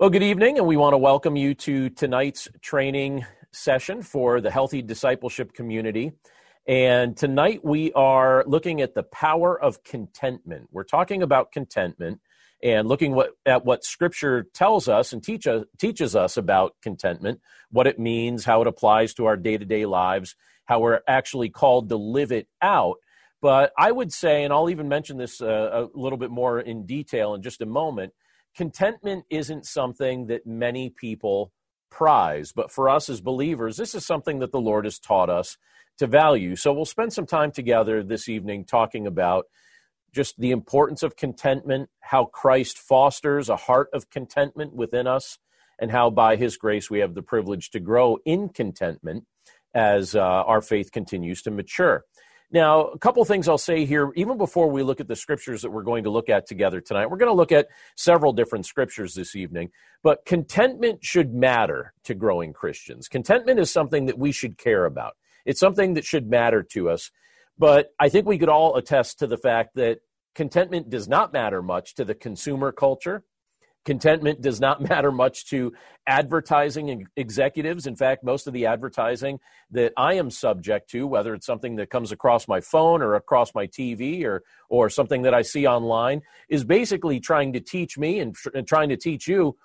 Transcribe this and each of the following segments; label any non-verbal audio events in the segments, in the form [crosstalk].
Well, good evening, and we want to welcome you to tonight's training session for the Healthy Discipleship Community. And tonight we are looking at the power of contentment. We're talking about contentment and looking what, at what Scripture tells us and teach us, teaches us about contentment, what it means, how it applies to our day to day lives, how we're actually called to live it out. But I would say, and I'll even mention this uh, a little bit more in detail in just a moment contentment isn't something that many people prize, but for us as believers, this is something that the Lord has taught us to value. So we'll spend some time together this evening talking about just the importance of contentment, how Christ fosters a heart of contentment within us, and how by his grace we have the privilege to grow in contentment as uh, our faith continues to mature. Now, a couple things I'll say here, even before we look at the scriptures that we're going to look at together tonight. We're going to look at several different scriptures this evening, but contentment should matter to growing Christians. Contentment is something that we should care about, it's something that should matter to us. But I think we could all attest to the fact that contentment does not matter much to the consumer culture Contentment does not [laughs] matter much to advertising executives. In fact, most of the advertising that I am subject to, whether it's something that comes across my phone or across my TV or, or something that I see online, is basically trying to teach me and, and trying to teach you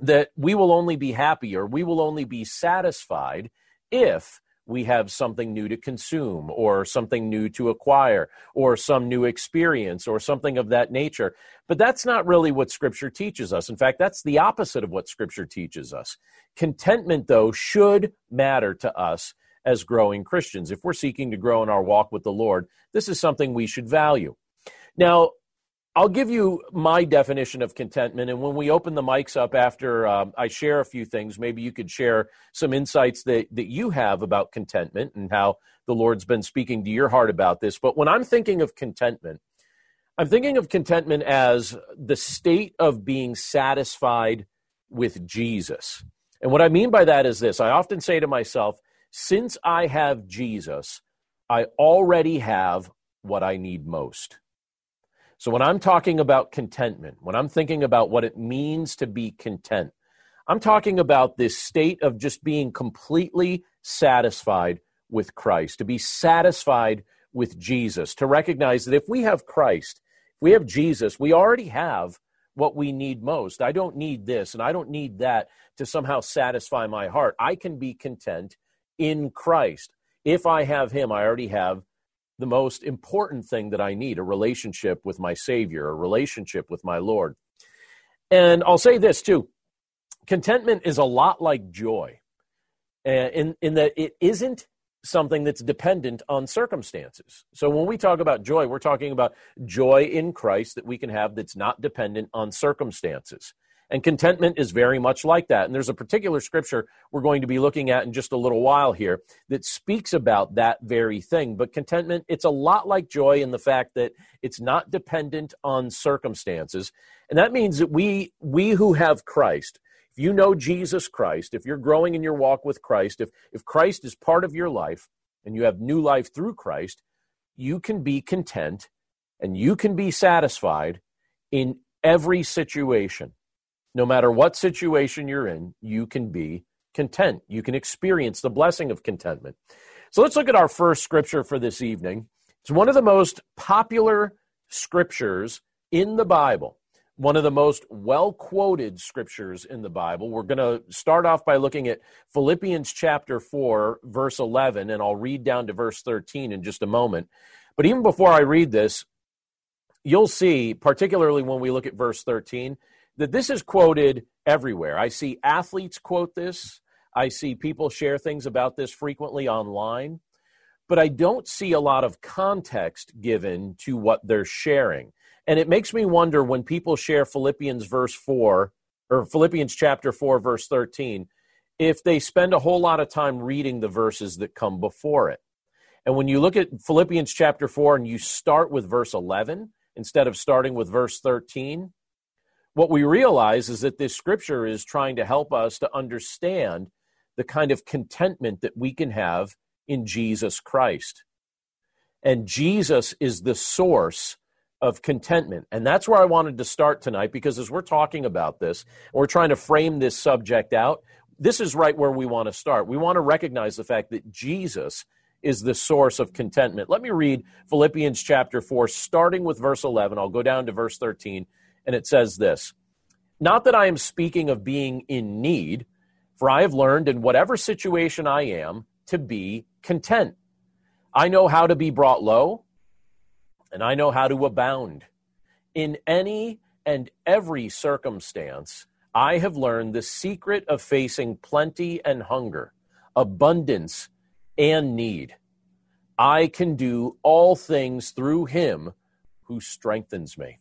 that we will only be happy or we will only be satisfied if we have something new to consume or something new to acquire or some new experience or something of that nature. But that's not really what Scripture teaches us. In fact, that's the opposite of what Scripture teaches us. Contentment, though, should matter to us as growing Christians. If we're seeking to grow in our walk with the Lord, this is something we should value. Now, I'll give you my definition of contentment. And when we open the mics up after um, I share a few things, maybe you could share some insights that, that you have about contentment and how the Lord's been speaking to your heart about this. But when I'm thinking of contentment, I'm thinking of contentment as the state of being satisfied with Jesus. And what I mean by that is this I often say to myself, since I have Jesus, I already have what I need most. So when I'm talking about contentment, when I'm thinking about what it means to be content, I'm talking about this state of just being completely satisfied with Christ, to be satisfied with Jesus, to recognize that if we have Christ, if we have Jesus, we already have what we need most. I don't need this and I don't need that to somehow satisfy my heart. I can be content in Christ. If I have Him, I already have the most important thing that I need a relationship with my Savior, a relationship with my Lord. And I'll say this too contentment is a lot like joy, uh, in, in that it isn't something that's dependent on circumstances. So when we talk about joy, we're talking about joy in Christ that we can have that's not dependent on circumstances. And contentment is very much like that. And there's a particular scripture we're going to be looking at in just a little while here that speaks about that very thing. But contentment, it's a lot like joy in the fact that it's not dependent on circumstances. And that means that we, we who have Christ, if you know Jesus Christ, if you're growing in your walk with Christ, if, if Christ is part of your life and you have new life through Christ, you can be content and you can be satisfied in every situation. No matter what situation you're in, you can be content. You can experience the blessing of contentment. So let's look at our first scripture for this evening. It's one of the most popular scriptures in the Bible, one of the most well quoted scriptures in the Bible. We're going to start off by looking at Philippians chapter 4, verse 11, and I'll read down to verse 13 in just a moment. But even before I read this, you'll see, particularly when we look at verse 13, that this is quoted everywhere. I see athletes quote this. I see people share things about this frequently online, but I don't see a lot of context given to what they're sharing. And it makes me wonder when people share Philippians verse 4 or Philippians chapter 4 verse 13 if they spend a whole lot of time reading the verses that come before it. And when you look at Philippians chapter 4 and you start with verse 11 instead of starting with verse 13, what we realize is that this scripture is trying to help us to understand the kind of contentment that we can have in Jesus Christ. And Jesus is the source of contentment. And that's where I wanted to start tonight because as we're talking about this, we're trying to frame this subject out, this is right where we want to start. We want to recognize the fact that Jesus is the source of contentment. Let me read Philippians chapter 4, starting with verse 11. I'll go down to verse 13, and it says this Not that I am speaking of being in need, for I have learned in whatever situation I am to be content. I know how to be brought low, and I know how to abound. In any and every circumstance, I have learned the secret of facing plenty and hunger, abundance and need. I can do all things through him who strengthens me.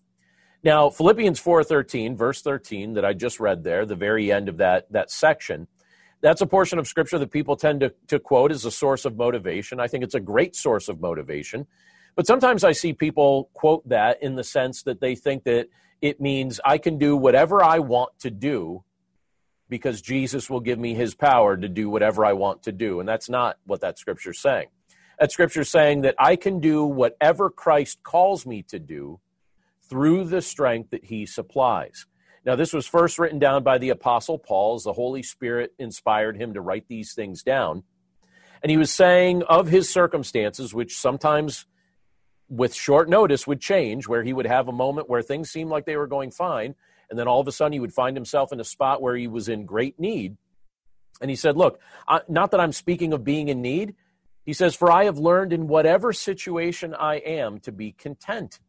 Now, Philippians 4:13, verse 13 that I just read there, the very end of that that section, that's a portion of scripture that people tend to, to quote as a source of motivation. I think it's a great source of motivation. But sometimes I see people quote that in the sense that they think that it means I can do whatever I want to do because Jesus will give me his power to do whatever I want to do. And that's not what that scripture's saying. That scripture's saying that I can do whatever Christ calls me to do through the strength that he supplies. Now, this was first written down by the Apostle Paul as the Holy Spirit inspired him to write these things down. And he was saying of his circumstances, which sometimes with short notice would change, where he would have a moment where things seemed like they were going fine, and then all of a sudden he would find himself in a spot where he was in great need. And he said, Look, I, not that I'm speaking of being in need. He says, For I have learned in whatever situation I am to be content.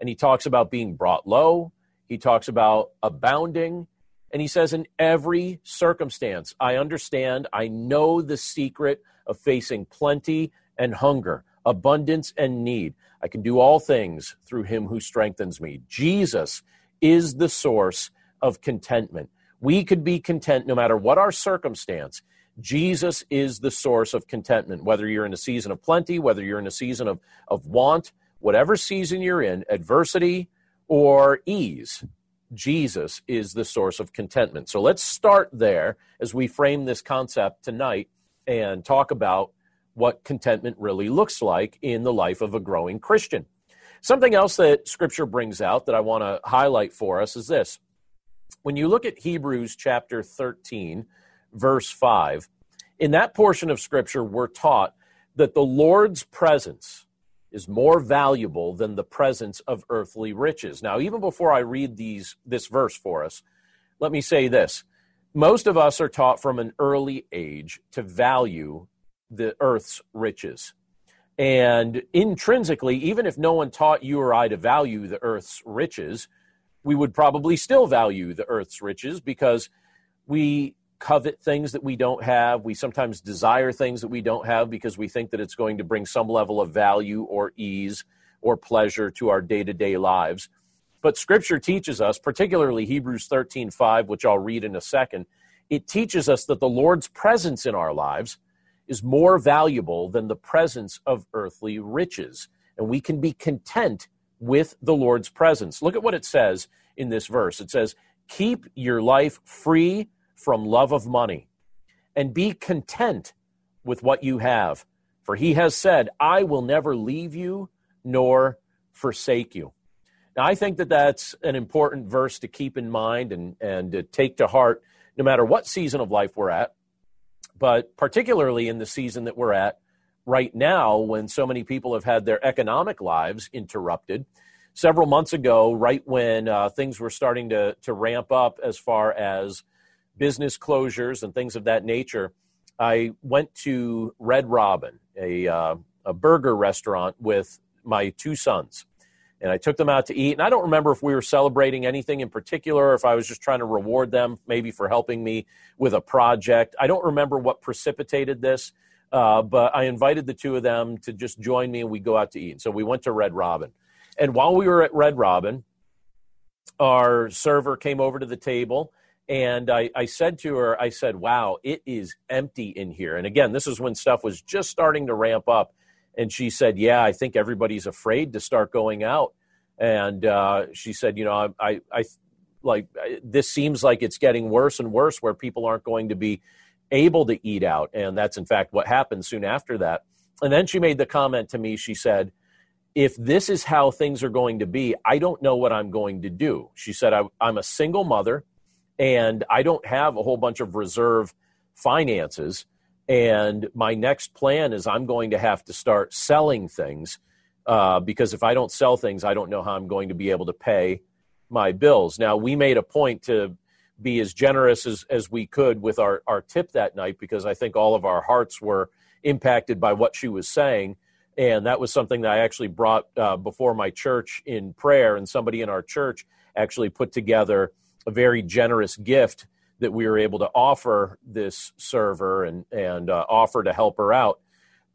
And he talks about being brought low, he talks about abounding. And he says, In every circumstance, I understand, I know the secret of facing plenty and hunger abundance and need. I can do all things through him who strengthens me. Jesus is the source of contentment. We could be content no matter what our circumstance. Jesus is the source of contentment, whether you're in a season of plenty, whether you're in a season of, of want, whatever season you're in, adversity or ease. Jesus is the source of contentment. So let's start there as we frame this concept tonight and talk about what contentment really looks like in the life of a growing Christian. Something else that scripture brings out that I want to highlight for us is this. When you look at Hebrews chapter 13, verse 5, in that portion of scripture, we're taught that the Lord's presence is more valuable than the presence of earthly riches. Now, even before I read these this verse for us, let me say this. Most of us are taught from an early age to value the earth's riches. And intrinsically, even if no one taught you or I to value the earth's riches, we would probably still value the earth's riches because we covet things that we don't have. We sometimes desire things that we don't have because we think that it's going to bring some level of value or ease or pleasure to our day to day lives. But scripture teaches us, particularly Hebrews 13 5, which I'll read in a second, it teaches us that the Lord's presence in our lives is more valuable than the presence of earthly riches. And we can be content with the Lord's presence. Look at what it says in this verse it says, Keep your life free from love of money and be content with what you have. For he has said, I will never leave you nor forsake you. Now, I think that that's an important verse to keep in mind and, and to take to heart no matter what season of life we're at but particularly in the season that we're at right now, when so many people have had their economic lives interrupted. Several months ago, right when uh, things were starting to, to ramp up as far as business closures and things of that nature, I went to Red Robin, a, uh, a burger restaurant with my two sons and I took them out to eat. And I don't remember if we were celebrating anything in particular, or if I was just trying to reward them maybe for helping me with a project. I don't remember what precipitated this, uh, but I invited the two of them to just join me and we go out to eat. So we went to Red Robin. And while we were at Red Robin, our server came over to the table and I, I, said to her, I said, wow, it is empty in here. And again, this is when stuff was just starting to ramp up. And she said, Yeah, I think everybody's afraid to start going out. And uh, she said, You know, I, I, I like this seems like it's getting worse and worse where people aren't going to be able to eat out. And that's in fact what happened soon after that. And then she made the comment to me, she said, if this is how things are going to be, I don't know what I'm going to do. She said, I, am a single mother and I don't have a whole bunch of reserve finances. And my next plan is I'm going to have to start selling things uh, because if I don't sell things, I don't know how I'm going to be able to pay my bills. Now, we made a point to be as generous as, as we could with our, our tip that night because I think all of our hearts were impacted by what she was saying and that was something that I actually brought uh, before my church in prayer. And somebody in our church actually put together a very generous gift that we were able to offer this server and and uh, offer to help her out.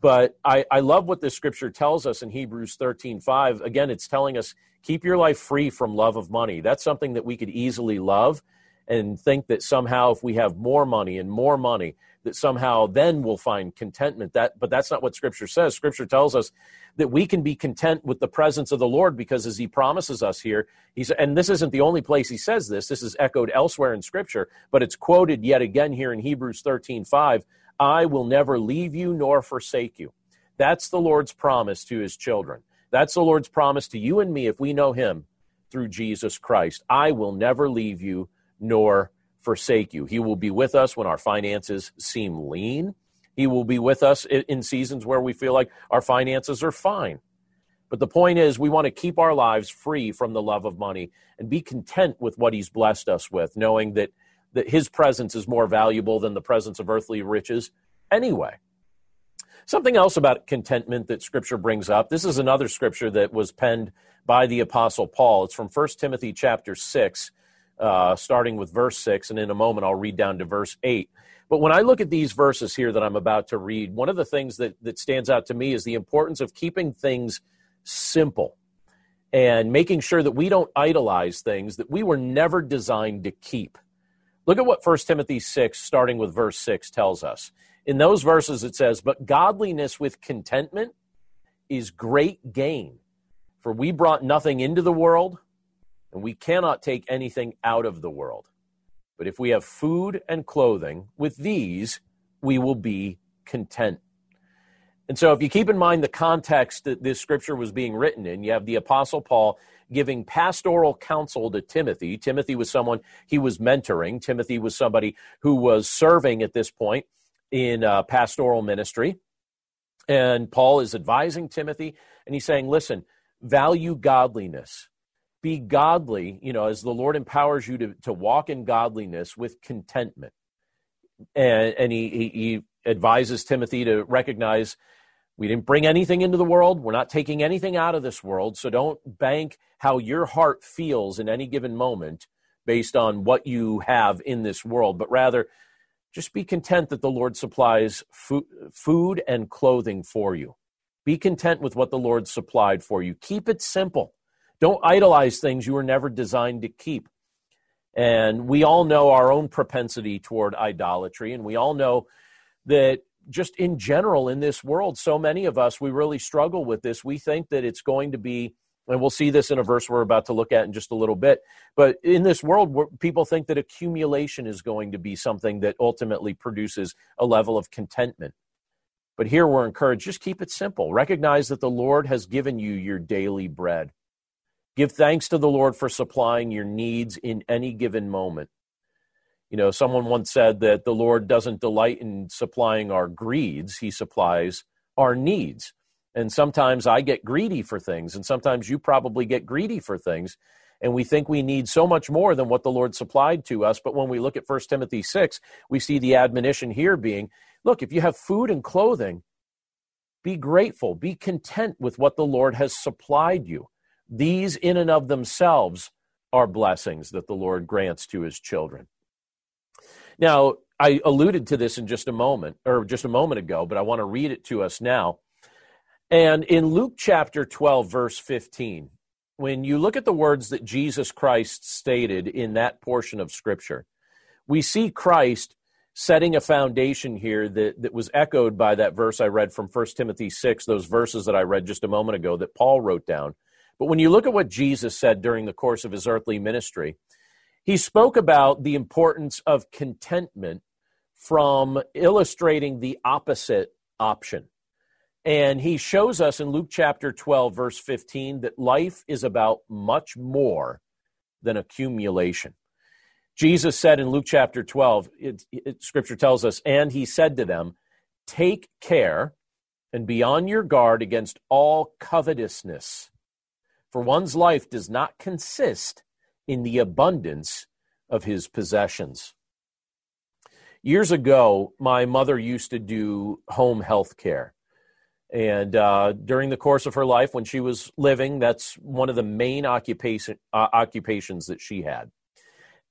But I, I love what this scripture tells us in Hebrews 13 5. Again, it's telling us keep your life free from love of money. That's something that we could easily love and think that somehow if we have more money and more money, that somehow then we'll find contentment. That but that's not what scripture says. Scripture tells us that we can be content with the presence of the lord because as he promises us here he's and this isn't the only place he says this. This is echoed elsewhere in scripture but it's quoted yet again here in hebrews 13 5 i will never leave you nor forsake you. That's the lord's promise to his children. That's the lord's promise to you and me if we know him through jesus christ. I will never leave you nor forsake you. He will be with us when our finances seem lean. He will be with us in seasons where we feel like our finances are fine. But the point is, we want to keep our lives free from the love of money and be content with what He's blessed us with, knowing that, that His presence is more valuable than the presence of earthly riches anyway. Something else about contentment that Scripture brings up. This is another Scripture that was penned by the Apostle Paul. It's from 1 Timothy chapter 6 uh, starting with verse 6, and in a moment I'll read down to verse 8. But when I look at these verses here that I'm about to read, one of the things that, that stands out to me is the importance of keeping things simple and making sure that we don't idolize things that we were never designed to keep. Look at what 1 Timothy 6, starting with verse 6, tells us. In those verses, it says, But godliness with contentment is great gain. For we brought nothing into the world, and we cannot take anything out of the world. But if we have food and clothing, with these we will be content. And so, if you keep in mind the context that this scripture was being written in, you have the Apostle Paul giving pastoral counsel to Timothy. Timothy was someone he was mentoring, Timothy was somebody who was serving at this point in uh, pastoral ministry. And Paul is advising Timothy, and he's saying, Listen, value godliness be godly, you know, as the Lord empowers you to, to walk in godliness with contentment. And, and he, he, he advises Timothy to recognize we didn't bring anything into the world. We're not taking anything out of this world. So don't bank how your heart feels in any given moment based on what you have in this world, but rather just be content that the Lord supplies food, food and clothing for you. Be content with what the Lord supplied for you. Keep it simple. Don't idolize things you were never designed to keep. And we all know our own propensity toward idolatry, and we all know that just in general in this world, so many of us, we really struggle with this. We think that it's going to be, and we'll see this in a verse we're about to look at in just a little bit, but in this world, people think that accumulation is going to be something that ultimately produces a level of contentment. But here we're encouraged just keep it simple. Recognize that the Lord has given you your daily bread. Give thanks to the Lord for supplying your needs in any given moment. You know, someone once said that the Lord doesn't delight in supplying our greeds, He supplies our needs. And sometimes I get greedy for things, and sometimes you probably get greedy for things. And we think we need so much more than what the Lord supplied to us. But when we look at 1 Timothy 6, we see the admonition here being look, if you have food and clothing, be grateful, be content with what the Lord has supplied you. These, in and of themselves, are blessings that the Lord grants to his children. Now, I alluded to this in just a moment, or just a moment ago, but I want to read it to us now. And in Luke chapter 12, verse 15, when you look at the words that Jesus Christ stated in that portion of Scripture, we see Christ setting a foundation here that, that was echoed by that verse I read from 1 Timothy 6, those verses that I read just a moment ago that Paul wrote down. But when you look at what Jesus said during the course of his earthly ministry, he spoke about the importance of contentment from illustrating the opposite option. And he shows us in Luke chapter 12, verse 15, that life is about much more than accumulation. Jesus said in Luke chapter 12, it, it, scripture tells us, and he said to them, Take care and be on your guard against all covetousness, for one's life does not consist in the abundance of his possessions. Years ago, my mother used to do home health care. And uh, during the course of her life, when she was living, that's one of the main occupation, uh, occupations that she had.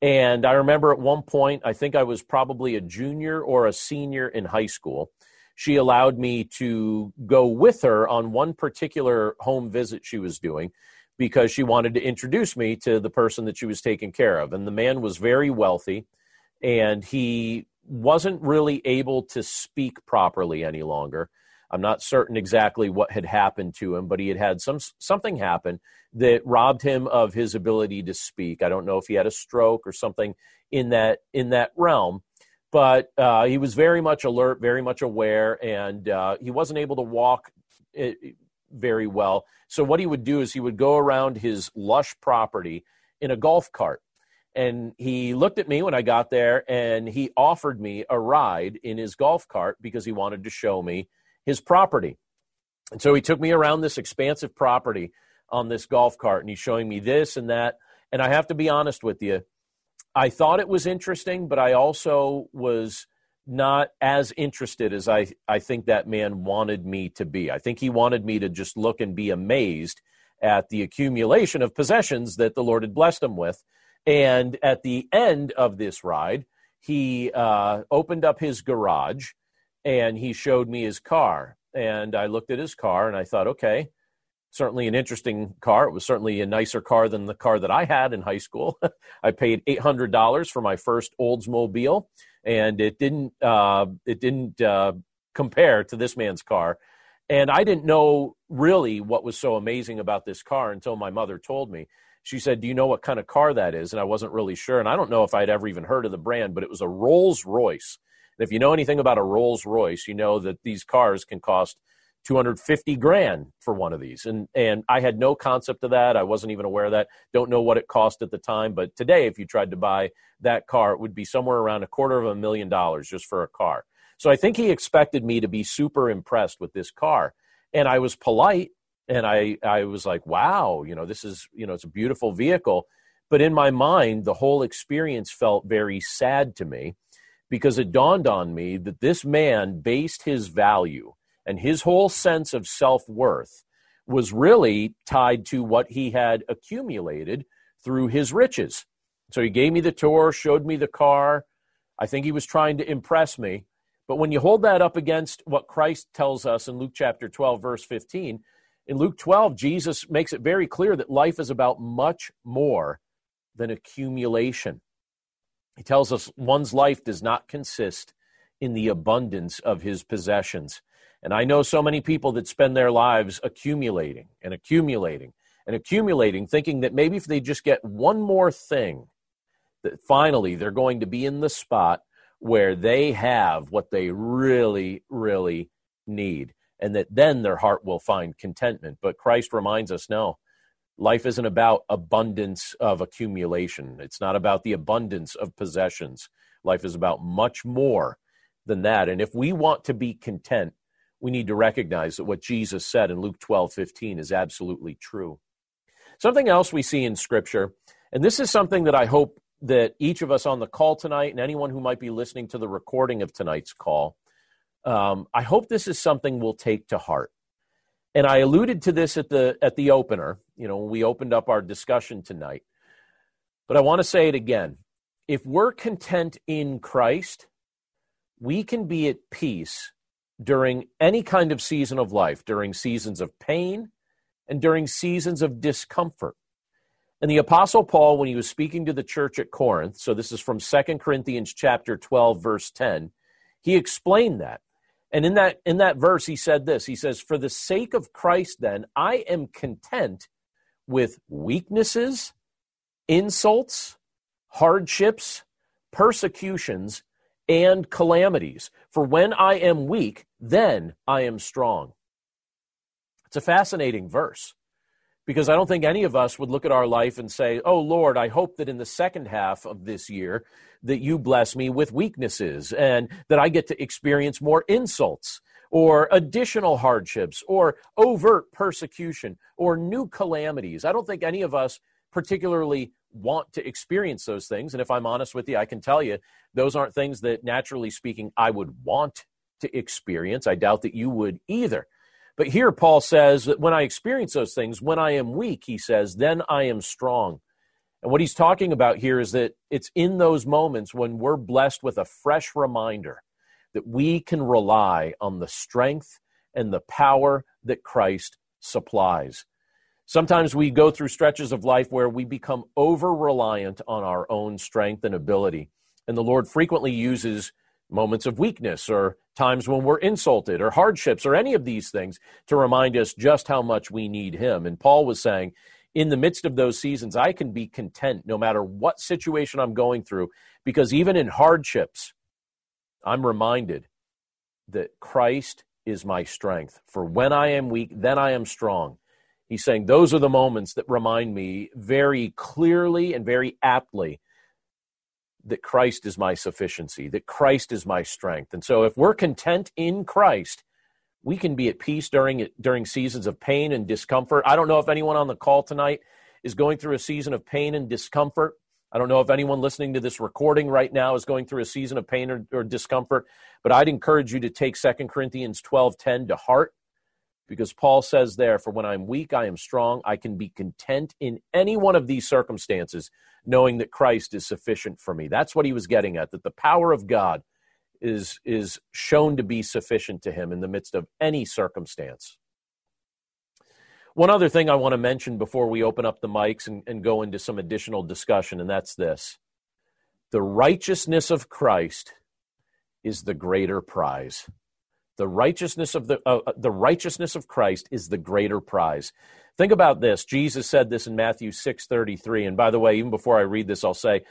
And I remember at one point, I think I was probably a junior or a senior in high school. She allowed me to go with her on one particular home visit she was doing because she wanted to introduce me to the person that she was taking care of. And the man was very wealthy and he wasn't really able to speak properly any longer. I'm not certain exactly what had happened to him, but he had had some something happen that robbed him of his ability to speak. I don't know if he had a stroke or something in that in that realm, but uh, he was very much alert, very much aware, and uh, he wasn't able to walk very well. So what he would do is he would go around his lush property in a golf cart. And he looked at me when I got there and he offered me a ride in his golf cart because he wanted to show me his property. And so he took me around this expansive property on this golf cart and he's showing me this and that. And I have to be honest with you, I thought it was interesting, but I also was not as interested as I, I think that man wanted me to be. I think he wanted me to just look and be amazed at the accumulation of possessions that the Lord had blessed him with. And at the end of this ride, he uh, opened up his garage and he showed me his car. And I looked at his car and I thought, okay, certainly an interesting car. It was certainly a nicer car than the car that I had in high school. [laughs] I paid eight hundred dollars for my first Oldsmobile, and it didn't uh, it didn't uh, compare to this man's car. And I didn't know really what was so amazing about this car until my mother told me. She said, "Do you know what kind of car that is?" And I wasn't really sure, and I don't know if I'd ever even heard of the brand, but it was a Rolls Royce. And if you know anything about a Rolls Royce, you know that these cars can cost 250 grand for one of these. And, and I had no concept of that. I wasn't even aware of that. Don't know what it cost at the time. But today, if you tried to buy that car, it would be somewhere around a quarter of a million dollars just for a car. So I think he expected me to be super impressed with this car. And I was polite and I, I was like, wow, you know, this is, you know, it's a beautiful vehicle. But in my mind, the whole experience felt very sad to me because it dawned on me that this man based his value and his whole sense of self worth was really tied to what he had accumulated through his riches. So he gave me the tour, showed me the car. I think he was trying to impress me. But when you hold that up against what Christ tells us in Luke chapter 12, verse 15, in Luke 12, Jesus makes it very clear that life is about much more than accumulation. He tells us one's life does not consist in the abundance of his possessions. And I know so many people that spend their lives accumulating and accumulating and accumulating, thinking that maybe if they just get one more thing, that finally they're going to be in the spot where they have what they really, really need, and that then their heart will find contentment. But Christ reminds us no, Life isn't about abundance of accumulation. It's not about the abundance of possessions. Life is about much more than that. And if we want to be content, we need to recognize that what Jesus said in Luke 12 15 is absolutely true. Something else we see in Scripture, and this is something that I hope that each of us on the call tonight and anyone who might be listening to the recording of tonight's call, um, I hope this is something we'll take to heart and I alluded to this at the at the opener, you know, when we opened up our discussion tonight. But I want to say it again. If we're content in Christ, we can be at peace during any kind of season of life, during seasons of pain and during seasons of discomfort. And the apostle Paul when he was speaking to the church at Corinth, so this is from Second Corinthians chapter 12 verse 10, he explained that. And in that in that verse he said this. He says, "For the sake of Christ then, I am content with weaknesses, insults, hardships, persecutions, and calamities. For when I am weak, then I am strong." It's a fascinating verse because I don't think any of us would look at our life and say, Oh Lord, I hope that in the second half of this year that you bless me with weaknesses and that I get to experience more insults or additional hardships or overt persecution or new calamities. I don't think any of us particularly want to experience those things. And if I'm honest with you, I can tell you those aren't things that, naturally speaking, I would want to experience. I doubt that you would either. But here Paul says that when I experience those things, when I am weak, he says, then I am strong. And what he's talking about here is that it's in those moments when we're blessed with a fresh reminder that we can rely on the strength and the power that Christ supplies. Sometimes we go through stretches of life where we become over reliant on our own strength and ability. And the Lord frequently uses moments of weakness or times when we're insulted or hardships or any of these things to remind us just how much we need Him. And Paul was saying, in the midst of those seasons, I can be content no matter what situation I'm going through, because even in hardships, I'm reminded that Christ is my strength. For when I am weak, then I am strong. He's saying those are the moments that remind me very clearly and very aptly that Christ is my sufficiency, that Christ is my strength. And so if we're content in Christ, we can be at peace during during seasons of pain and discomfort. I don't know if anyone on the call tonight is going through a season of pain and discomfort. I don't know if anyone listening to this recording right now is going through a season of pain or, or discomfort, but I'd encourage you to take Second Corinthians 12:10 to heart because Paul says there, For when I'm weak, I am strong. I can be content in any one of these circumstances, knowing that Christ is sufficient for me. That's what he was getting at, that the power of God is, is shown to be sufficient to him in the midst of any circumstance. One other thing I want to mention before we open up the mics and, and go into some additional discussion, and that's this the righteousness of Christ is the greater prize. The righteousness of the uh, uh, the righteousness of Christ is the greater prize. Think about this. Jesus said this in Matthew 6:33. And by the way, even before I read this, I'll say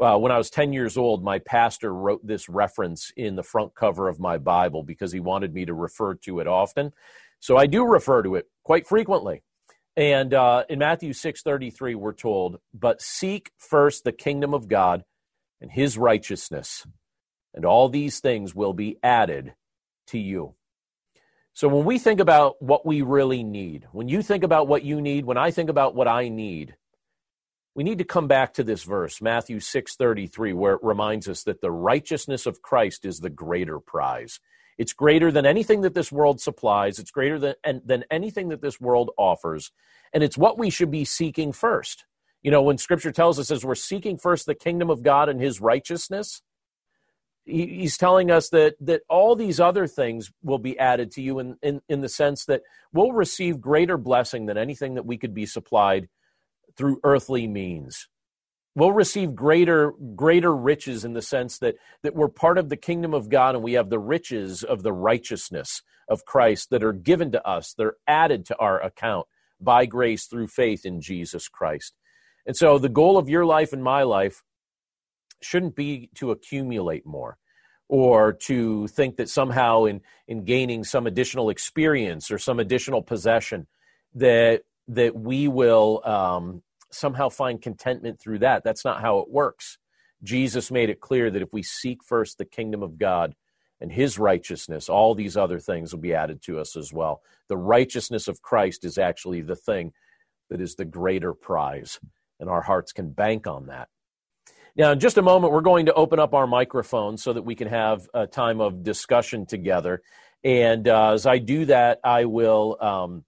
uh, when I was 10 years old, my pastor wrote this reference in the front cover of my Bible because he wanted me to refer to it often. So I do refer to it quite frequently. And uh, in Matthew 6:33, we're told, "But seek first the kingdom of God and His righteousness, and all these things will be added to you. So when we think about what we really need, when you think about what you need, when I think about what I need, we need to come back to this verse, Matthew 6:33, where it reminds us that the righteousness of Christ is the greater prize. It's greater than anything that this world supplies, it's greater than than anything that this world offers, and it's what we should be seeking first. You know, when scripture tells us as we're seeking first the kingdom of God and his righteousness, he's telling us that that all these other things will be added to you in, in in the sense that we'll receive greater blessing than anything that we could be supplied through earthly means. We'll receive greater greater riches in the sense that that we're part of the kingdom of God and we have the riches of the righteousness of Christ that are given to us they're added to our account by grace through faith in Jesus Christ. And so the goal of your life and my life shouldn't be to accumulate more or to think that somehow in, in gaining some additional experience or some additional possession that that we will um, somehow find contentment through that. That's not how it works. Jesus made it clear that if we seek first the kingdom of god and his righteousness all these other things will be added to us as well. The righteousness of christ is actually the thing that is the greater prize and our hearts can bank on that now, in just a moment, we're going to open up our microphones so that we can have a time of discussion together. And uh, as I do that, I will um,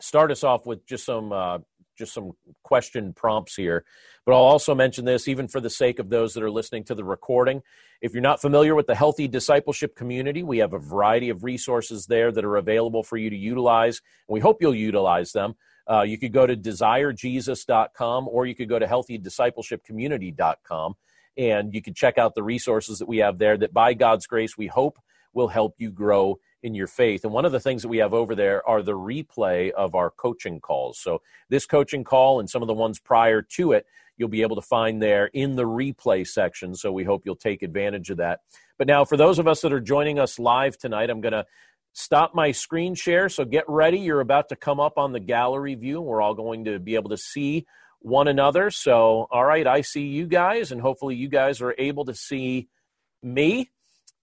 start us off with just some uh, just some question prompts here. But I'll also mention this, even for the sake of those that are listening to the recording. If you're not familiar with the Healthy Discipleship community, we have a variety of resources there that are available for you to utilize. And we hope you'll utilize them. Uh, you could go to desirejesus.com or you could go to healthydiscipleshipcommunity.com and you can check out the resources that we have there that by God's grace we hope will help you grow in your faith. And one of the things that we have over there are the replay of our coaching calls. So this coaching call and some of the ones prior to it, you'll be able to find there in the replay section. So we hope you'll take advantage of that. But now, for those of us that are joining us live tonight, I'm going to stop my screen share. So get ready. You're about to come up on the gallery view. We're all going to be able to see one another. So, all right, I see you guys, and hopefully you guys are able to see me.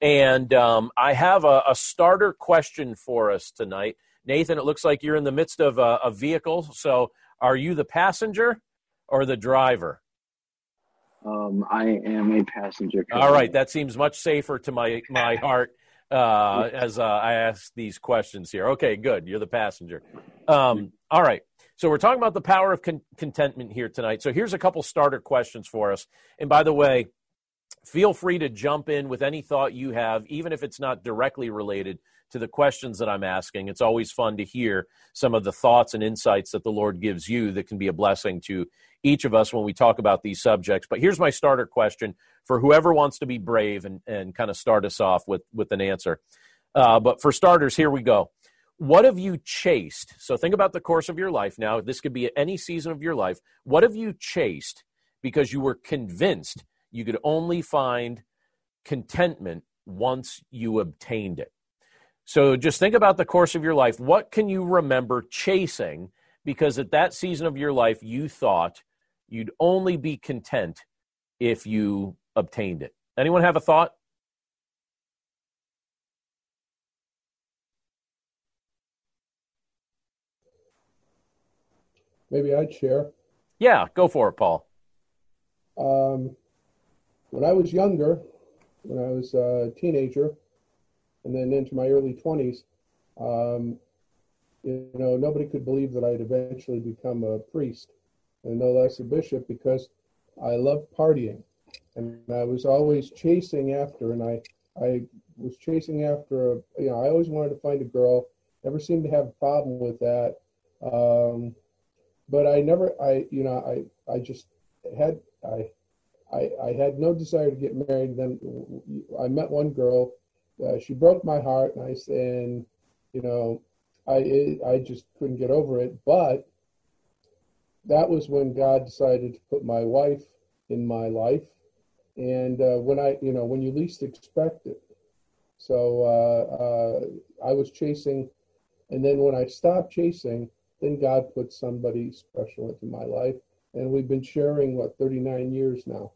And um, I have a, a, starter question for us tonight. Nathan, it looks like you're in the midst of a, a vehicle. So, are you the passenger or the driver? Um, I am a passenger. All right, that seems much safer to my my heart uh, as uh, I ask these questions here. Okay, good. You're the passenger. Um, all right. So we're talking about the power of con- contentment here tonight. So here's a couple starter questions for us. And by the way, feel free to jump in with any thought you have, even if it's not directly related to the questions that I'm asking. It's always fun to hear some of the thoughts and insights that the Lord gives you that can be a blessing to each of us when we talk about these subjects. But here's my starter question for whoever wants to be brave and, and kind of start us off with, with an answer. Uh, but for starters, here we go. What have you chased? So think about the course of your life now. This could be any season of your life. What have you chased because you were convinced you could only find contentment once you obtained it? So just think about the course of your life. What can you remember chasing because at that season of your life you thought you'd only be content if you obtained it. Anyone have a thought? Maybe I'd share. Yeah, go for it, Paul. Um, when I was younger, when I was a teenager, and then into my early 20s, um, you know, nobody could believe that I'd eventually become a priest and no less a bishop because I loved partying. And I was always chasing after and I I was chasing after a you know I always wanted to find a girl never seemed to have a problem with that. Um, but I never I you know I I just had I I, I had no desire to get married. Then I met one girl uh, she broke my heart and I and you know I I just couldn't get over it but that was when God decided to put my wife in my life, and uh, when I, you know, when you least expect it. So uh, uh, I was chasing, and then when I stopped chasing, then God put somebody special into my life, and we've been sharing what 39 years now.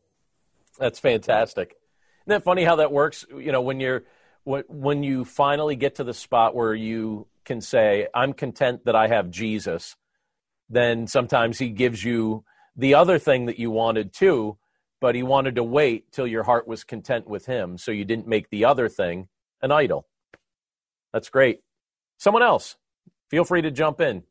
That's fantastic. Isn't that funny how that works? You know, when you're when you finally get to the spot where you can say, "I'm content that I have Jesus." then sometimes he gives you the other thing that you wanted too, but he wanted to wait till your heart was content with him so you didn't make the other thing an idol. That's great. Someone else, feel free to jump in.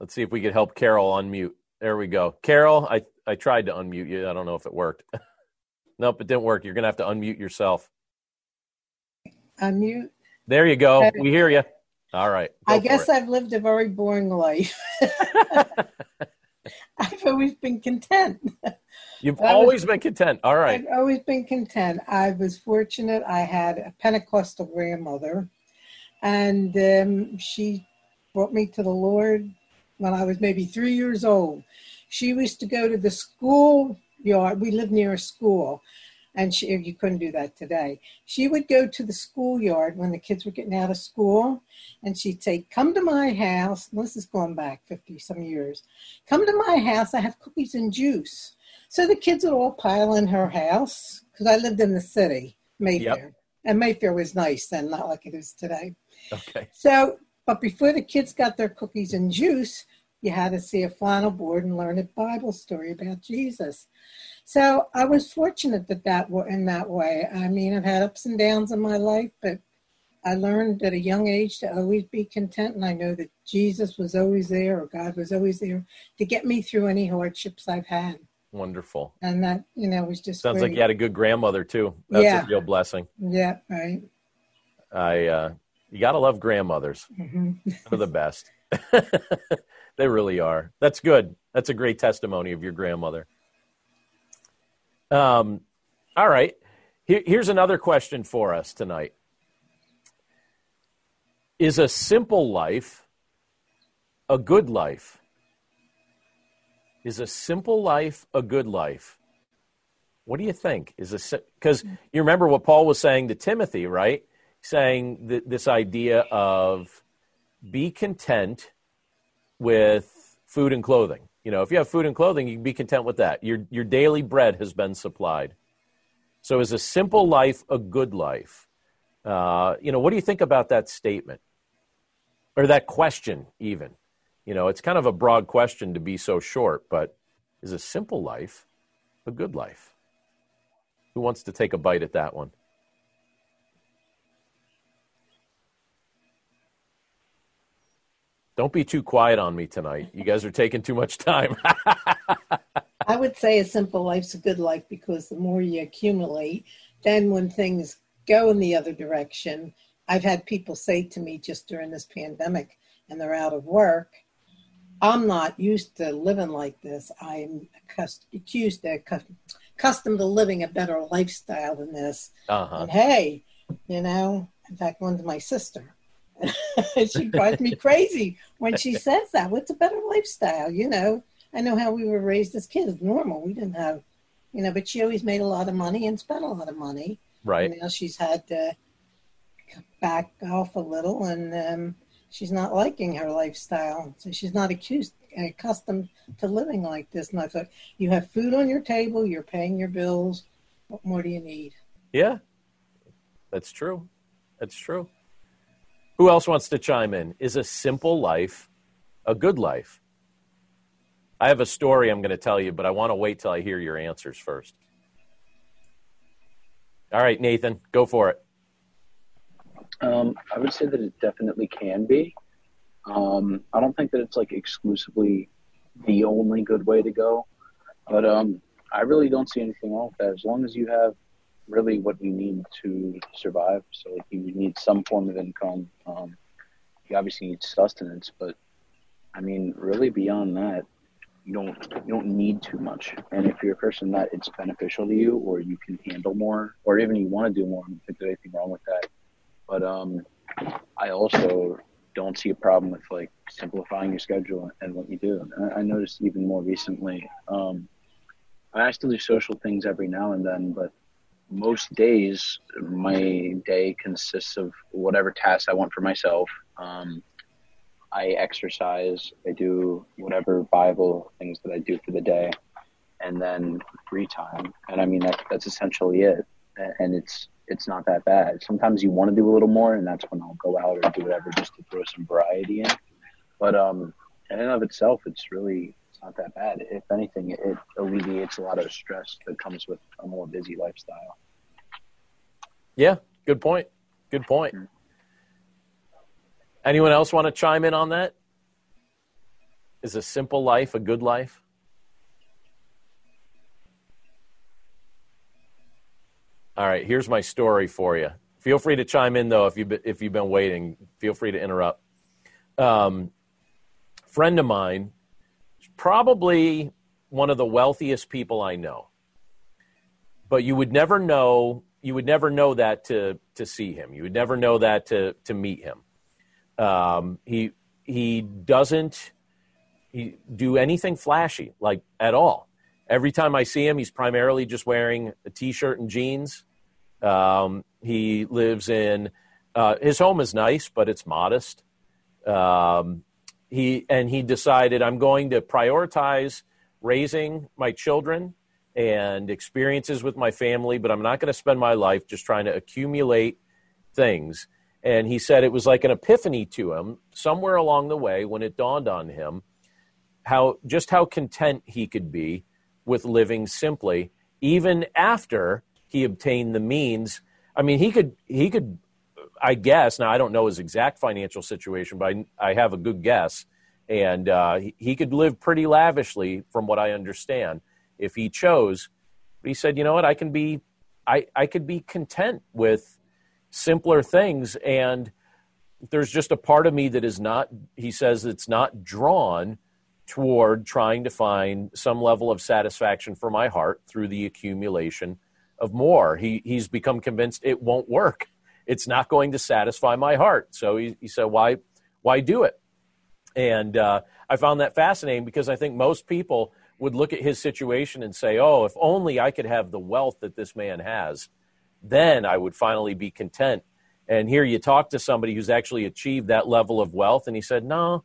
Let's see if we could help Carol unmute. There we go. Carol, I, I tried to unmute you. I don't know if it worked. [laughs] Nope, it didn't work. You're going to have to unmute yourself. Unmute. There you go. We hear you. All right. I guess it. I've lived a very boring life. [laughs] [laughs] I've always been content. You've always was, been content. All right. I've always been content. I was fortunate. I had a Pentecostal grandmother, and um, she brought me to the Lord when I was maybe three years old. She used to go to the school yard. We lived near a school, and she, you couldn't do that today. She would go to the schoolyard when the kids were getting out of school, and she'd say, "Come to my house." This is going back fifty some years. Come to my house. I have cookies and juice. So the kids would all pile in her house because I lived in the city, Mayfair, yep. and Mayfair was nice then, not like it is today. Okay. So, but before the kids got their cookies and juice, you had to see a flannel board and learn a Bible story about Jesus. So I was fortunate that that in that way. I mean, I've had ups and downs in my life, but I learned at a young age to always be content, and I know that Jesus was always there, or God was always there to get me through any hardships I've had. Wonderful. And that you know was just sounds great. like you had a good grandmother too. That's yeah. a real blessing. Yeah. Right. I uh, you gotta love grandmothers. Mm-hmm. They're the best. [laughs] They really are. That's good. That's a great testimony of your grandmother. Um, all right. Here, here's another question for us tonight Is a simple life a good life? Is a simple life a good life? What do you think? Is a because you remember what Paul was saying to Timothy, right? Saying that this idea of be content with food and clothing. You know, if you have food and clothing, you can be content with that. Your your daily bread has been supplied. So, is a simple life a good life? Uh, you know, what do you think about that statement or that question? Even, you know, it's kind of a broad question to be so short, but is a simple life a good life? Who wants to take a bite at that one? Don't be too quiet on me tonight. You guys are taking too much time. [laughs] I would say a simple life's a good life because the more you accumulate, then when things go in the other direction, I've had people say to me just during this pandemic and they're out of work, I'm not used to living like this. I'm accused to, accustomed to living a better lifestyle than this. Uh-huh. And hey, you know, in fact, one's my sister. [laughs] she drives me crazy when she says that. What's a better lifestyle? You know, I know how we were raised as kids. Normal. We didn't have, you know, but she always made a lot of money and spent a lot of money. Right. And now she's had to back off a little, and um, she's not liking her lifestyle. So she's not accused, accustomed to living like this. And I thought, you have food on your table, you're paying your bills. What more do you need? Yeah, that's true. That's true. Who else wants to chime in? Is a simple life a good life? I have a story I'm going to tell you, but I want to wait till I hear your answers first. All right, Nathan, go for it. Um, I would say that it definitely can be. Um, I don't think that it's like exclusively the only good way to go, but um, I really don't see anything wrong with that. As long as you have really what you need to survive. So like you need some form of income. Um, you obviously need sustenance, but I mean, really beyond that, you don't you don't need too much. And if you're a person that it's beneficial to you, or you can handle more, or even you want to do more, I don't think there's anything wrong with that. But um, I also don't see a problem with like simplifying your schedule and what you do. I, I noticed even more recently. Um, I still do social things every now and then, but most days my day consists of whatever tasks I want for myself. Um, I exercise, I do whatever Bible things that I do for the day, and then free time. And I mean that that's essentially it. And it's it's not that bad. Sometimes you want to do a little more, and that's when I'll go out or do whatever just to throw some variety in. But um, in and of itself, it's really it's not that bad. If anything, it alleviates a lot of stress that comes with a more busy lifestyle. Yeah, good point. Good point. Mm-hmm. Anyone else want to chime in on that? Is a simple life a good life? All right, here's my story for you. Feel free to chime in though if you've if you've been waiting. Feel free to interrupt. Um, friend of mine, probably one of the wealthiest people I know, but you would never know. You would never know that to to see him. You would never know that to to meet him. Um, he he doesn't he do anything flashy like at all. Every time I see him, he's primarily just wearing a t-shirt and jeans. Um, he lives in uh, his home is nice, but it's modest. Um, he and he decided I'm going to prioritize raising my children and experiences with my family, but I'm not going to spend my life just trying to accumulate things. And he said it was like an epiphany to him somewhere along the way when it dawned on him how just how content he could be with living simply, even after he obtained the means. I mean, he could he could I guess now I don't know his exact financial situation, but I, I have a good guess, and uh, he, he, could live pretty lavishly, from what I understand, if he chose. But he said, you know what, I can be, I I could be content with simpler things, and there's just a part of me that is not. He says it's not drawn toward trying to find some level of satisfaction for my heart through the accumulation of more. He, he's become convinced it won't work. It's not going to satisfy my heart. So he, he said, why, why do it? And uh, I found that fascinating because I think most people, would look at his situation and say, "Oh, if only I could have the wealth that this man has, then I would finally be content." And here you talk to somebody who's actually achieved that level of wealth, and he said, "No,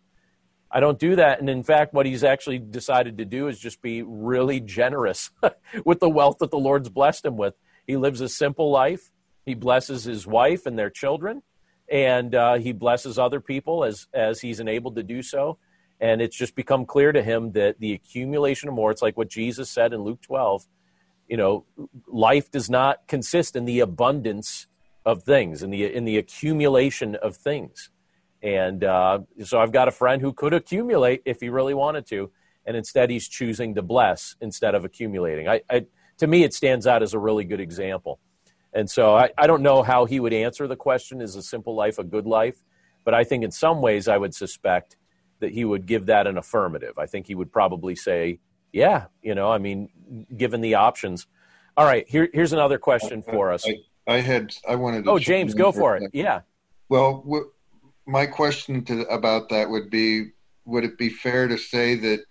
I don't do that." And in fact, what he's actually decided to do is just be really generous [laughs] with the wealth that the Lord's blessed him with. He lives a simple life. He blesses his wife and their children, and uh, he blesses other people as as he's enabled to do so and it's just become clear to him that the accumulation of more, it's like what Jesus said in Luke 12, you know, life does not consist in the abundance of things, in the, in the accumulation of things. And uh, so I've got a friend who could accumulate if he really wanted to, and instead he's choosing to bless instead of accumulating. I, I to me, it stands out as a really good example. And so I, I don't know how he would answer the question is a simple life a good life? But I think in some ways I would suspect that he would give that an affirmative. I think he would probably say, yeah, you know, I mean, given the options. All right, here, here's another question for us. I, I had, I wanted to. Oh, James, go for it. Yeah. Well, my question to, about that would be would it be fair to say that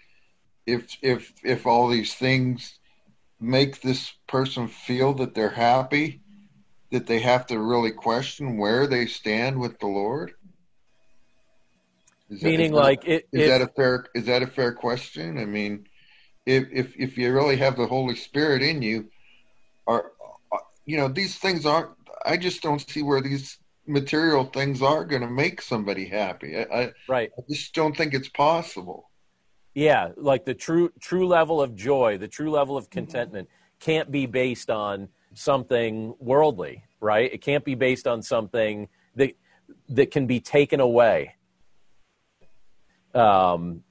if if if all these things make this person feel that they're happy that they have to really question where they stand with the lord is Meaning, that, is like, that, is that a fair is that a fair question? I mean, if if if you really have the Holy Spirit in you, are you know these things aren't. I just don't see where these material things are going to make somebody happy. I, right. I just don't think it's possible. Yeah, like the true true level of joy, the true level of contentment can't be based on something worldly, right? It can't be based on something that that can be taken away um,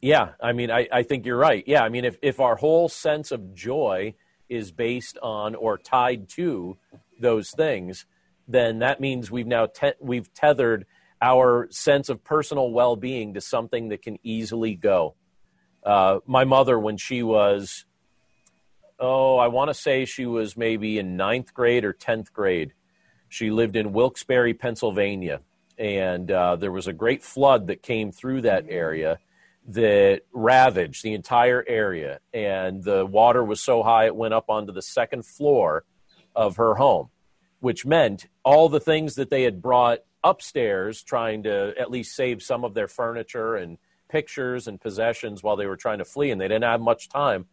yeah, I mean, I, I think you're right. Yeah, I mean, if, if our whole sense of joy is based on or tied to those things, then that means we've now te- we've tethered our sense of personal well-being to something that can easily go. Uh, my mother, when she was, oh, I want to say she was maybe in ninth grade or tenth grade, she lived in Wilkes-Barre, Pennsylvania, and uh, there was a great flood that came through that area that ravaged the entire area and the water was so high it went up onto the second floor of her home which meant all the things that they had brought upstairs trying to at least save some of their furniture and pictures and possessions while they were trying to flee and they didn't have much time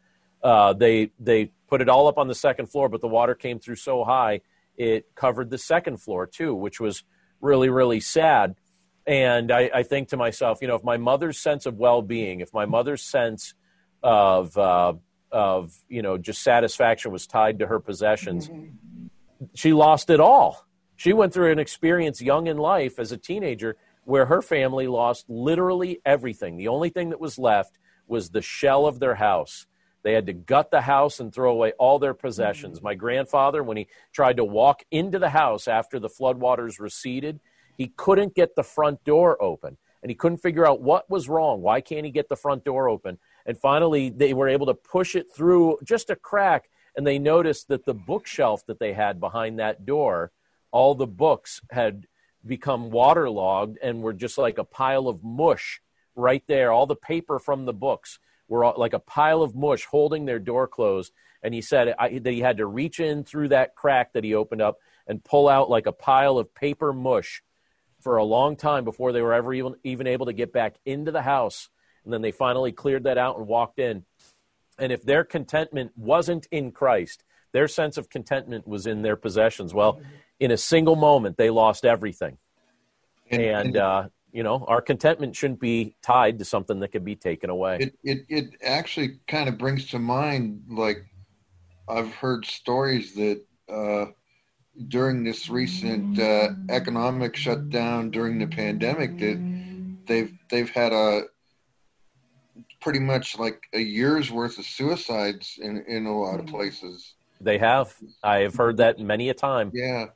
uh, they they put it all up on the second floor but the water came through so high it covered the second floor too which was really, really sad. And I, I think to myself, you know, if my mother's sense of well being, if my mother's sense of, uh, of, you know, just satisfaction was tied to her possessions, she lost it all. She went through an experience young in life as a teenager where her family lost literally everything. The only thing that was left was the shell of their house. They had to gut the house and throw away all their possessions. Mm-hmm. My grandfather, when he tried to walk into the house after the floodwaters receded, he couldn't get the front door open. And he couldn't figure out what was wrong. Why can't he get the front door open? And finally, they were able to push it through just a crack. And they noticed that the bookshelf that they had behind that door, all the books had become waterlogged and were just like a pile of mush right there. All the paper from the books were like a pile of mush holding their door closed. And he said I, that he had to reach in through that crack that he opened up and pull out like a pile of paper mush for a long time before they were ever even, even able to get back into the house. And then they finally cleared that out and walked in. And if their contentment wasn't in Christ, their sense of contentment was in their possessions. Well, in a single moment, they lost everything. And, and uh, you know our contentment shouldn't be tied to something that could be taken away. It it, it actually kind of brings to mind like i've heard stories that uh, during this recent uh, economic shutdown during the pandemic that they've they've had a pretty much like a year's worth of suicides in in a lot of places. They have. I've heard that many a time. Yeah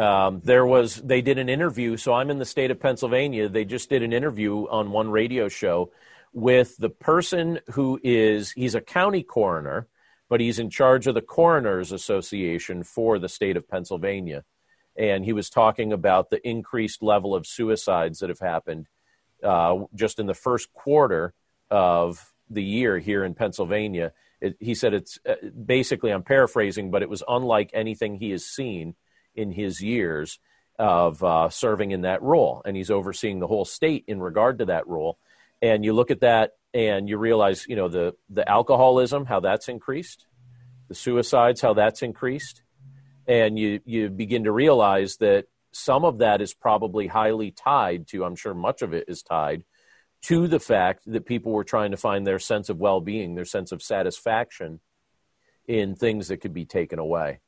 um, there was they did an interview. So I'm in the state of Pennsylvania. They just did an interview on one radio show with the person who is he's a county coroner, but he's in charge of the coroners association for the state of Pennsylvania, and he was talking about the increased level of suicides that have happened uh, just in the first quarter of the year here in Pennsylvania. It, he said it's uh, basically, I'm paraphrasing, but it was unlike anything he has seen in his years of uh, serving in that role. And he's overseeing the whole state in regard to that role. And you look at that and you realize, you know, the, the alcoholism, how that's increased, the suicides, how that's increased. And you, you begin to realize that some of that is probably highly tied to, I'm sure much of it is tied to the fact that people were trying to find their sense of well being, their sense of satisfaction in things that could be taken away.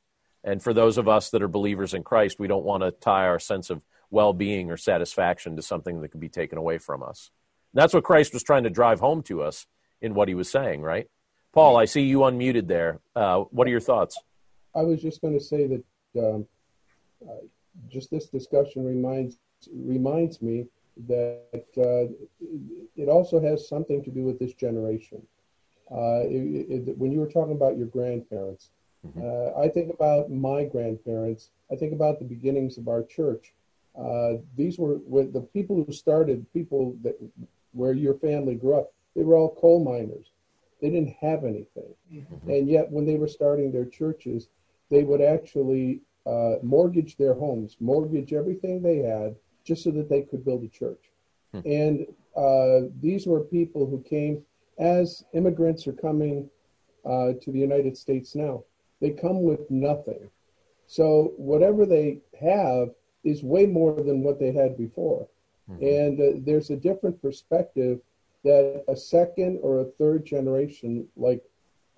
And for those of us that are believers in Christ, we don't want to tie our sense of well being or satisfaction to something that could be taken away from us. That's what Christ was trying to drive home to us in what he was saying, right? Paul, I see you unmuted there. Uh, what are your thoughts? I was just going to say that um, uh, just this discussion reminds reminds me that uh, it also has something to do with this generation. Uh, it, it, when you were talking about your grandparents, mm-hmm. uh, I think about my grandparents. I think about the beginnings of our church. Uh, these were the people who started, people that where your family grew up. They were all coal miners. They didn't have anything, mm-hmm. and yet when they were starting their churches, they would actually uh, mortgage their homes, mortgage everything they had, just so that they could build a church. Hmm. And uh, these were people who came as immigrants are coming uh, to the United States now. They come with nothing. So whatever they have is way more than what they had before. Mm-hmm. And uh, there's a different perspective that a second or a third generation like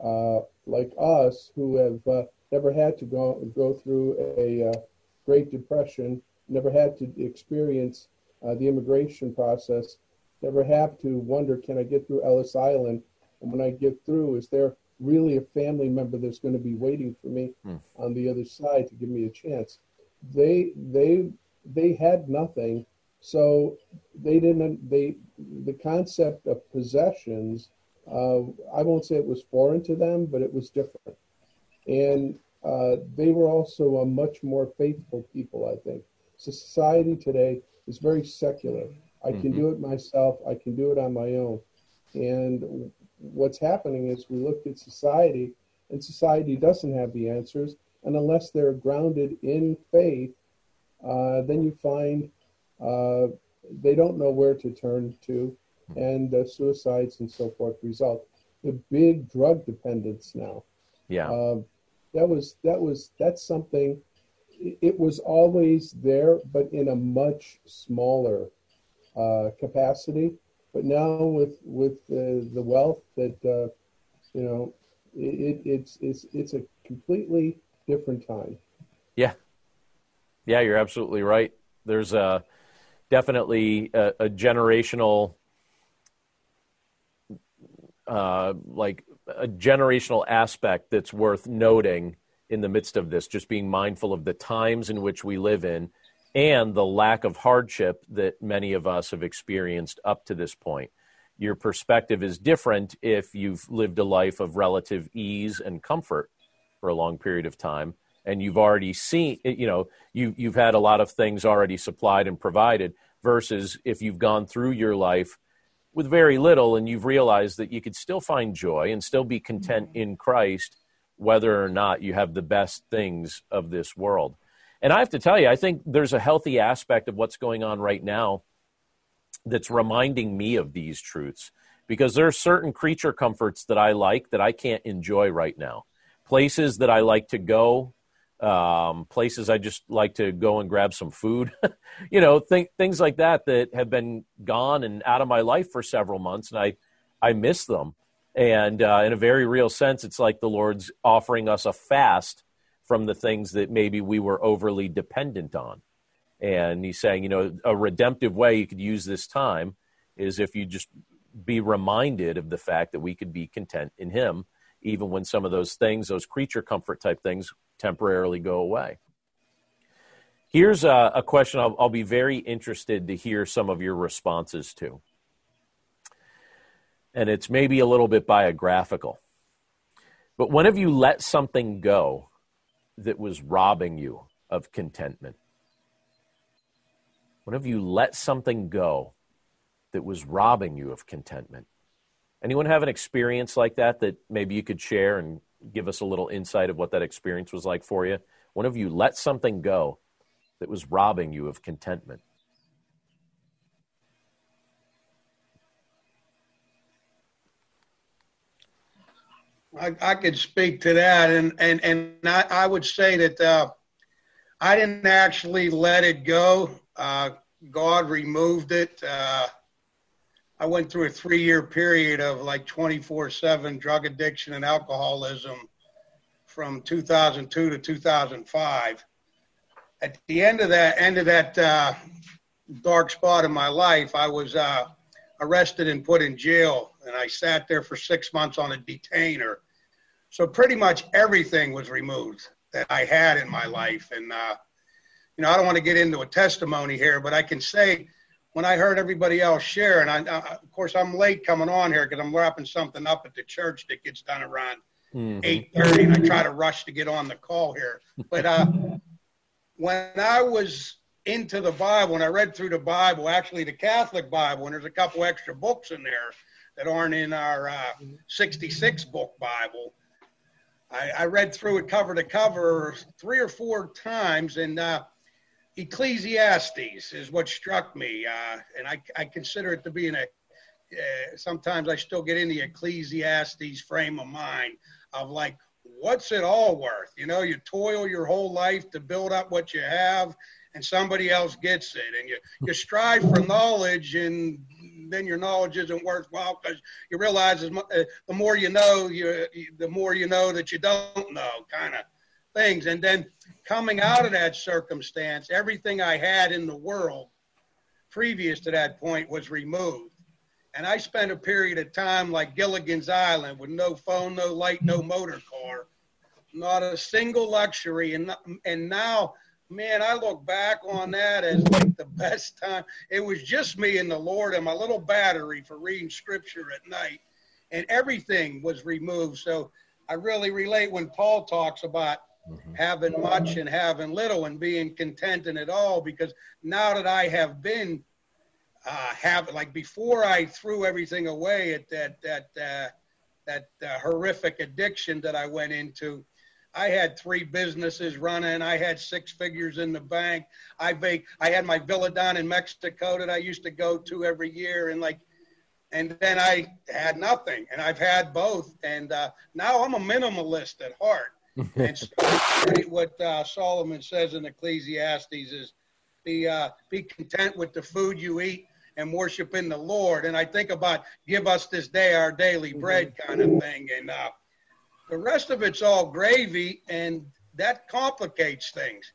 uh, like us who have uh, never had to go go through a uh, Great Depression never had to experience uh, the immigration process, never have to wonder, can I get through Ellis Island? And when I get through, is there really a family member that's going to be waiting for me hmm. on the other side to give me a chance? They they they had nothing, so they didn't. They the concept of possessions. Uh, I won't say it was foreign to them, but it was different, and uh, they were also a much more faithful people. I think society today is very secular. I can mm-hmm. do it myself. I can do it on my own. And what's happening is we look at society, and society doesn't have the answers. And unless they're grounded in faith, uh, then you find uh, they don't know where to turn to, and uh, suicides and so forth result. The big drug dependence now. Yeah. Uh, that was that was that's something it was always there, but in a much smaller uh, capacity. But now with with the, wealth that uh, you know, it, it's it's it's a completely different time. Yeah, yeah, you're absolutely right. There's a definitely a, a generational, uh, like a generational aspect that's worth noting in the midst of this, just being mindful of the times in which we live in and the lack of hardship that many of us have experienced up to this point. Your perspective is different if you've lived a life of relative ease and comfort for a long period of time and you've already seen you know you you've had a lot of things already supplied and provided versus if you've gone through your life with very little and you've realized that you could still find joy and still be content mm-hmm. in Christ whether or not you have the best things of this world. And I have to tell you, I think there's a healthy aspect of what's going on right now that's reminding me of these truths because there are certain creature comforts that I like that I can't enjoy right now. Places that I like to go, um, places I just like to go and grab some food, [laughs] you know, th- things like that that have been gone and out of my life for several months, and I I miss them. And uh, in a very real sense, it's like the Lord's offering us a fast from the things that maybe we were overly dependent on. And He's saying, you know, a redemptive way you could use this time is if you just be reminded of the fact that we could be content in Him, even when some of those things, those creature comfort type things, temporarily go away. Here's a, a question I'll, I'll be very interested to hear some of your responses to and it's maybe a little bit biographical. But when have you let something go that was robbing you of contentment? When have you let something go that was robbing you of contentment? Anyone have an experience like that that maybe you could share and give us a little insight of what that experience was like for you? One of you let something go that was robbing you of contentment. I, I could speak to that, and and and I, I would say that uh, I didn't actually let it go. Uh, God removed it. Uh, I went through a three-year period of like 24/7 drug addiction and alcoholism from 2002 to 2005. At the end of that end of that uh, dark spot in my life, I was uh, arrested and put in jail, and I sat there for six months on a detainer. So pretty much everything was removed that I had in my life, and uh, you know I don't want to get into a testimony here, but I can say when I heard everybody else share, and I, uh, of course I'm late coming on here because I'm wrapping something up at the church that gets done around mm-hmm. eight thirty, and I try to rush to get on the call here. But uh, when I was into the Bible and I read through the Bible, actually the Catholic Bible, and there's a couple extra books in there that aren't in our uh, 66 book Bible. I, I, read through it cover to cover three or four times, and uh, Ecclesiastes is what struck me, uh, and I, I, consider it to be in a. Uh, sometimes I still get in the Ecclesiastes frame of mind of like, what's it all worth? You know, you toil your whole life to build up what you have, and somebody else gets it and you, you strive for knowledge and then your knowledge isn't worthwhile because you realize as uh, the more you know you the more you know that you don't know kind of things. And then coming out of that circumstance everything i had in the world previous to that point was removed. And i spent a period of time like gilligan's island with no phone no light no motor car not a single luxury and and now man, I look back on that as like the best time. It was just me and the Lord and my little battery for reading scripture at night, and everything was removed. So I really relate when Paul talks about mm-hmm. having much and having little and being content in it all, because now that I have been uh, have like before I threw everything away at that that uh, that uh, horrific addiction that I went into I had three businesses running. I had six figures in the bank. I vac- I had my villa down in Mexico that I used to go to every year, and like, and then I had nothing, and I've had both, and uh, now I'm a minimalist at heart. [laughs] and so what uh, Solomon says in Ecclesiastes is, be uh, be content with the food you eat and worship in the Lord. And I think about give us this day our daily bread kind of thing, and uh, the rest of it's all gravy, and that complicates things.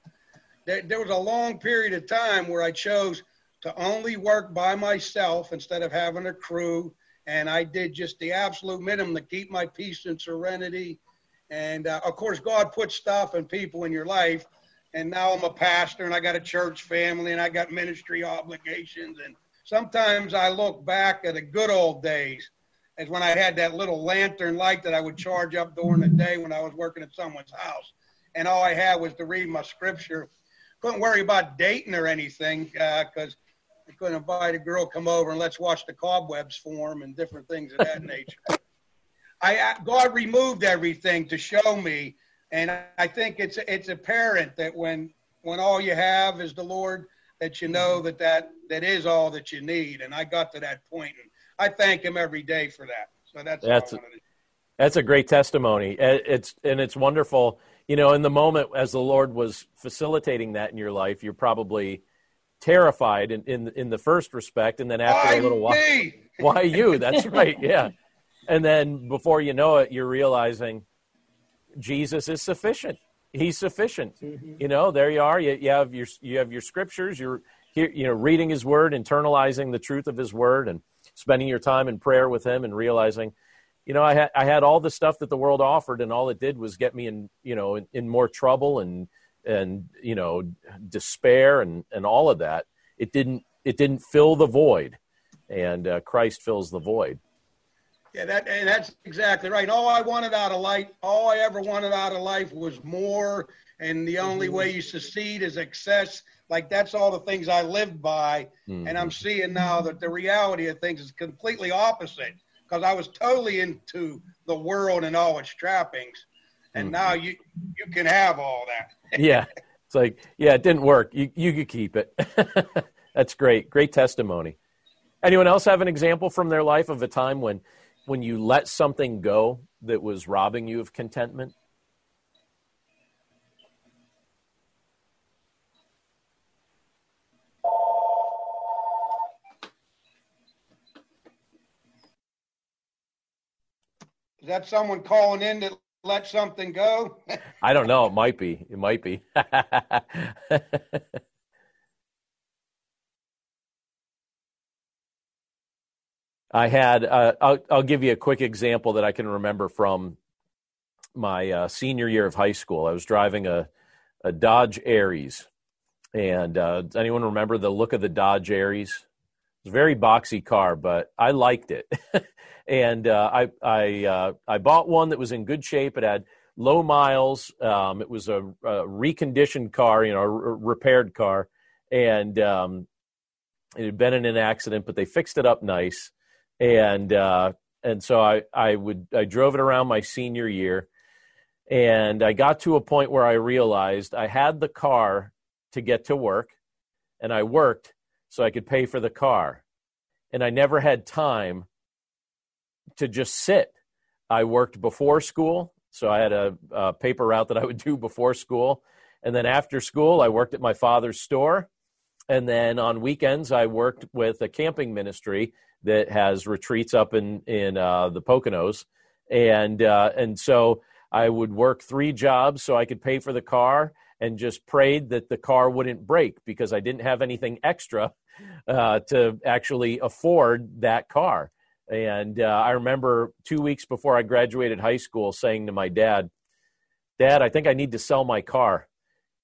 There, there was a long period of time where I chose to only work by myself instead of having a crew, and I did just the absolute minimum to keep my peace and serenity. And uh, of course, God puts stuff and people in your life. And now I'm a pastor, and I got a church family, and I got ministry obligations. And sometimes I look back at the good old days is when I had that little lantern light that I would charge up during the day when I was working at someone's house. And all I had was to read my scripture. Couldn't worry about dating or anything because uh, I couldn't invite a girl come over and let's watch the cobwebs form and different things of that nature. I God removed everything to show me, and I think it's it's apparent that when when all you have is the Lord, that you know that that that is all that you need. And I got to that point, and I thank him every day for that. So that's that's a, that's a great testimony. It's and it's wonderful. You know, in the moment as the Lord was facilitating that in your life, you're probably terrified in in, in the first respect, and then after why a little while, me? [laughs] why you? That's right. Yeah, and then before you know it, you're realizing Jesus is sufficient. He's sufficient. Mm-hmm. You know, there you are. You, you have your you have your scriptures. You're here, you know, reading His Word, internalizing the truth of His Word, and spending your time in prayer with him and realizing you know i had i had all the stuff that the world offered and all it did was get me in you know in, in more trouble and and you know despair and and all of that. It didn't it didn't fill the void. And uh, christ fills the void. Yeah that and that's exactly right. All i wanted out of life all i ever wanted out of life was more. And the only mm-hmm. way you succeed is excess like that's all the things I lived by. Mm-hmm. And I'm seeing now that the reality of things is completely opposite. because I was totally into the world and all its trappings, and mm-hmm. now you you can have all that. [laughs] yeah, it's like yeah, it didn't work. You you could keep it. [laughs] That's great. Great testimony. Anyone else have an example from their life of a time when when you let something go that was robbing you of contentment? That someone calling in to let something go? [laughs] I don't know. It might be. It might be. [laughs] I had. Uh, I'll, I'll give you a quick example that I can remember from my uh, senior year of high school. I was driving a, a Dodge Aries, and uh, does anyone remember the look of the Dodge Aries? Very boxy car, but I liked it. [laughs] and uh, I I uh, I bought one that was in good shape. It had low miles. Um, it was a, a, reconditioned car, you know, a r- repaired car, and um, it had been in an accident, but they fixed it up nice. And uh, and so I I would I drove it around my senior year, and I got to a point where I realized I had the car to get to work, and I worked so I could pay for the car, and I never had time to just sit. I worked before school, so I had a, a, paper route that I would do before school. And then after school, I worked at my father's store. And then on weekends, I worked with a camping ministry that has retreats up in in uh, the Poconos, and uh, and so I would work three jobs so I could pay for the car, and just prayed that the car wouldn't break because I didn't have anything extra uh, to actually afford that car. And uh, I remember two weeks before I graduated high school saying to my dad, Dad, I think I need to sell my car.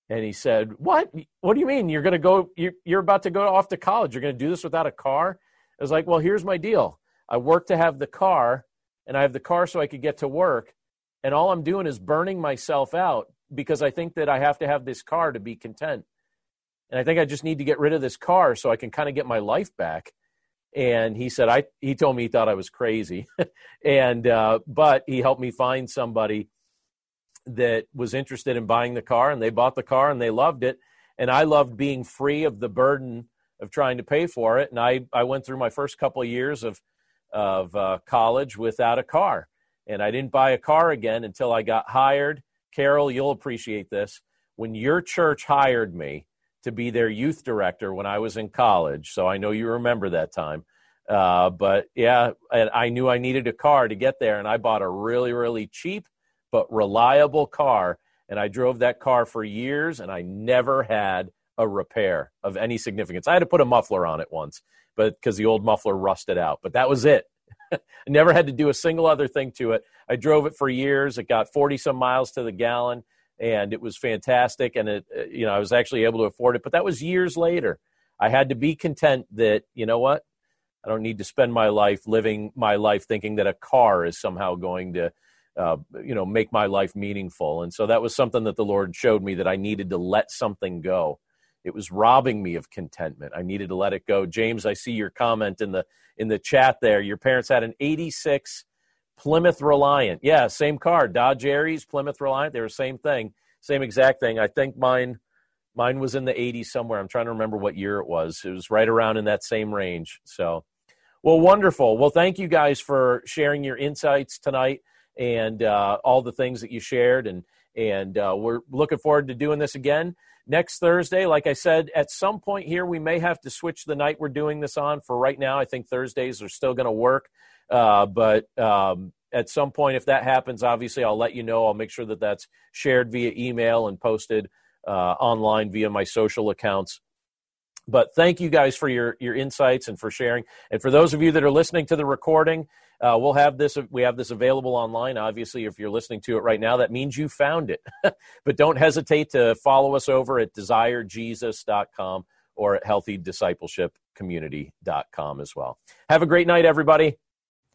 And he said, What? What do you mean? You're going to go, you're, you're about to go off to college. You're going to do this without a car? I was like, Well, here's my deal. I work to have the car, and I have the car so I could get to work. And all I'm doing is burning myself out because I think that I have to have this car to be content. And I think I just need to get rid of this car so I can kind of get my life back. And he said i he told me he thought i was crazy. [laughs] And uh, but he helped me find somebody that was interested in buying the car and they bought the car and they loved it. And i loved being free of the burden of trying to pay for it. And i i went through my first couple of years of of uh, college without a car. And i didn't buy a car again until i got hired carol you'll appreciate this when your church hired me to be their youth director when I was in college. So I know you remember that time. Uh, but yeah, I knew I needed a car to get there, and I bought a really, really cheap but reliable car. And I drove that car for years, and I never had a repair of any significance. I had to put a muffler on it once, but because the old muffler rusted out. But that was it. I [laughs] never had to do a single other thing to it. I drove it for years. It got 40 some miles to the gallon and it was fantastic and it uh, you know i was actually able to afford it. But that was years later. I had to be content that you know what? I don't need to spend my life living my life thinking that a car is somehow going to uh, you know make my life meaningful. And so that was something that the lord showed me that i needed to let something go it was robbing me of contentment i needed to let it go james i see your comment in the in the chat there your parents had an 86 Plymouth Reliant. Yeah, same car. Dodge Aries, Plymouth Reliant. They were same thing, same exact thing. I think mine mine was in the 80s somewhere. I'm trying to remember what year it was. It was right around in that same range. So, well, wonderful. Well, thank you guys for sharing your insights tonight and uh, all the things that you shared. And and uh, we're looking forward to doing this again next Thursday. Like I said, at some point here, we may have to switch the night we're doing this on. For right now, I think Thursdays are still going to work. Uh, but um, at some point, if that happens, obviously I'll let you know. I'll make sure that that's shared via email and posted uh, online via my social accounts. But thank you guys for your your insights and for sharing. And for those of you that are listening to the recording, uh, we'll have this. We have this available online. Obviously, if you're listening to it right now, that means you found it. [laughs] but don't hesitate to follow us over at desirejesus.com or at healthydiscipleshipcommunity.com as well. Have a great night, everybody.